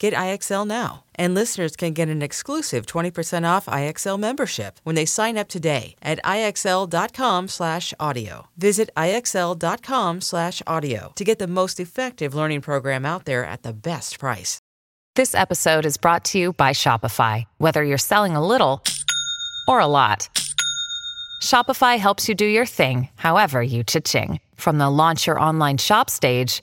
Get IXL now. And listeners can get an exclusive 20% off IXL membership when they sign up today at IXL.com/audio. Visit IXL.com/audio to get the most effective learning program out there at the best price. This episode is brought to you by Shopify. Whether you're selling a little or a lot, Shopify helps you do your thing, however you cha-ching. From the launch your online shop stage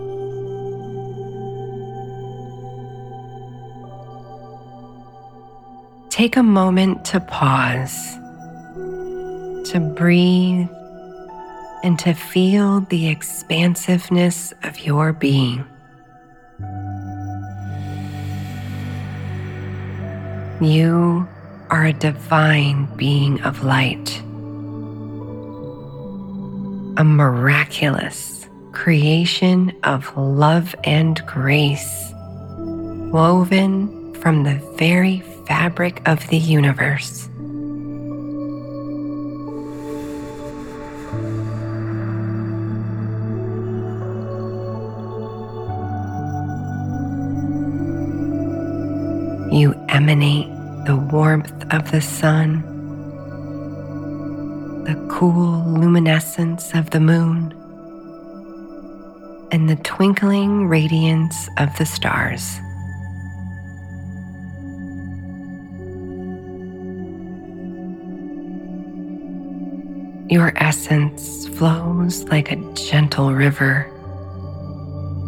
Take a moment to pause, to breathe, and to feel the expansiveness of your being. You are a divine being of light, a miraculous creation of love and grace, woven from the very fabric of the universe. You emanate the warmth of the sun, the cool luminescence of the moon, and the twinkling radiance of the stars. Your essence flows like a gentle river,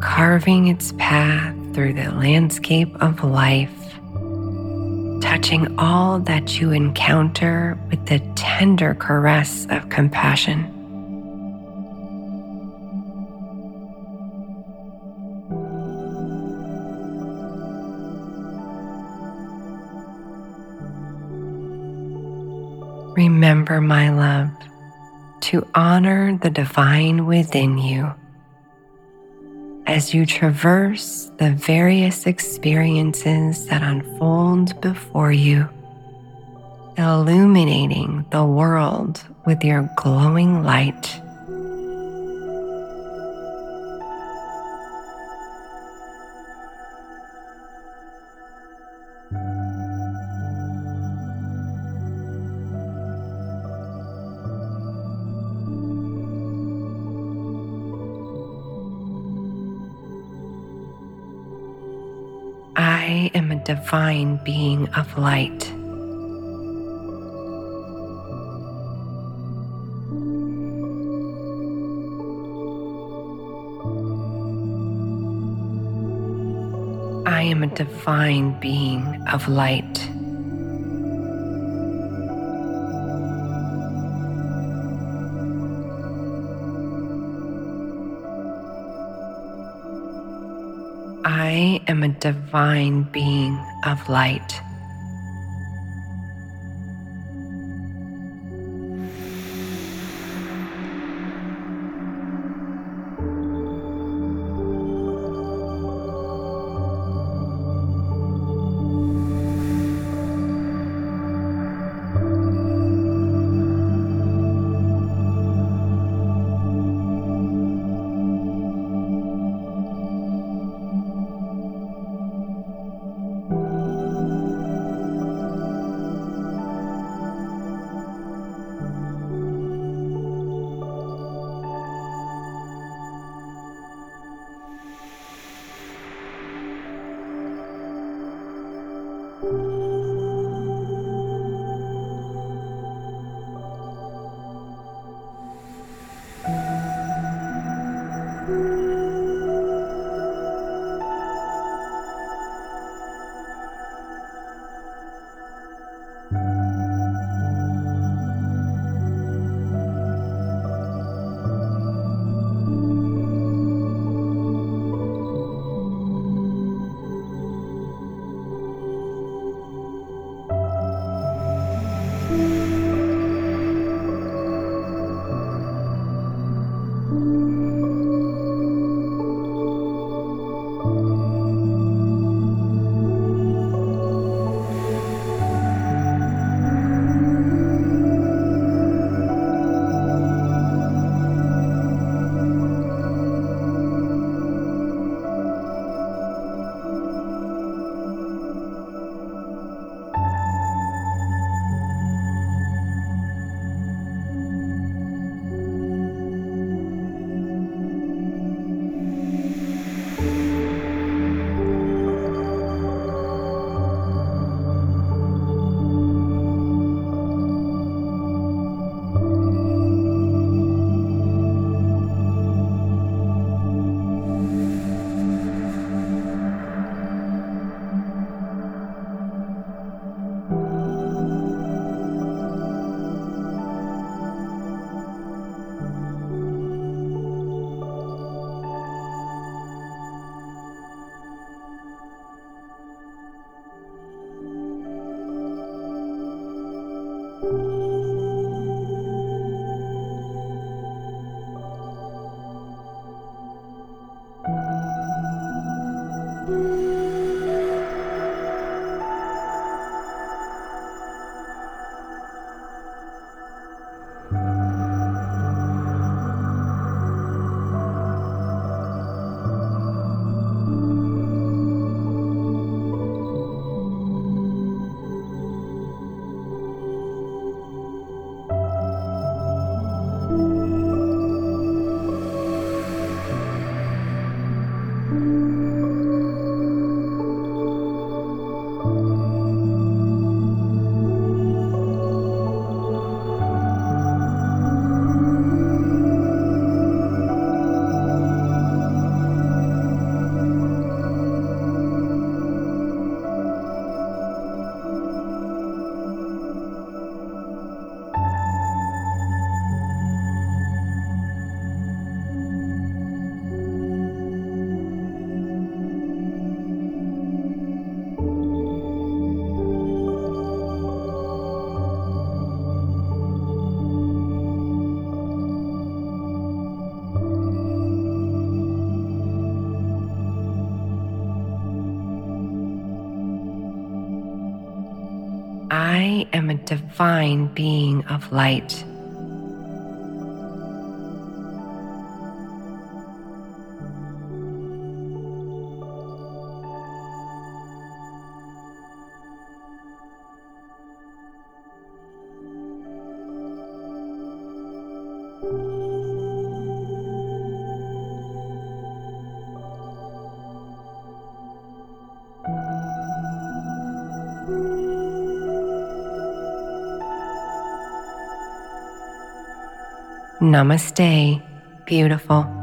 carving its path through the landscape of life, touching all that you encounter with the tender caress of compassion. Remember, my love to honor the divine within you as you traverse the various experiences that unfold before you, illuminating the world with your glowing light. I am a divine being of light. I am a divine being of light. Am a divine being of light. Bye. I am a divine being of light. Namaste, beautiful.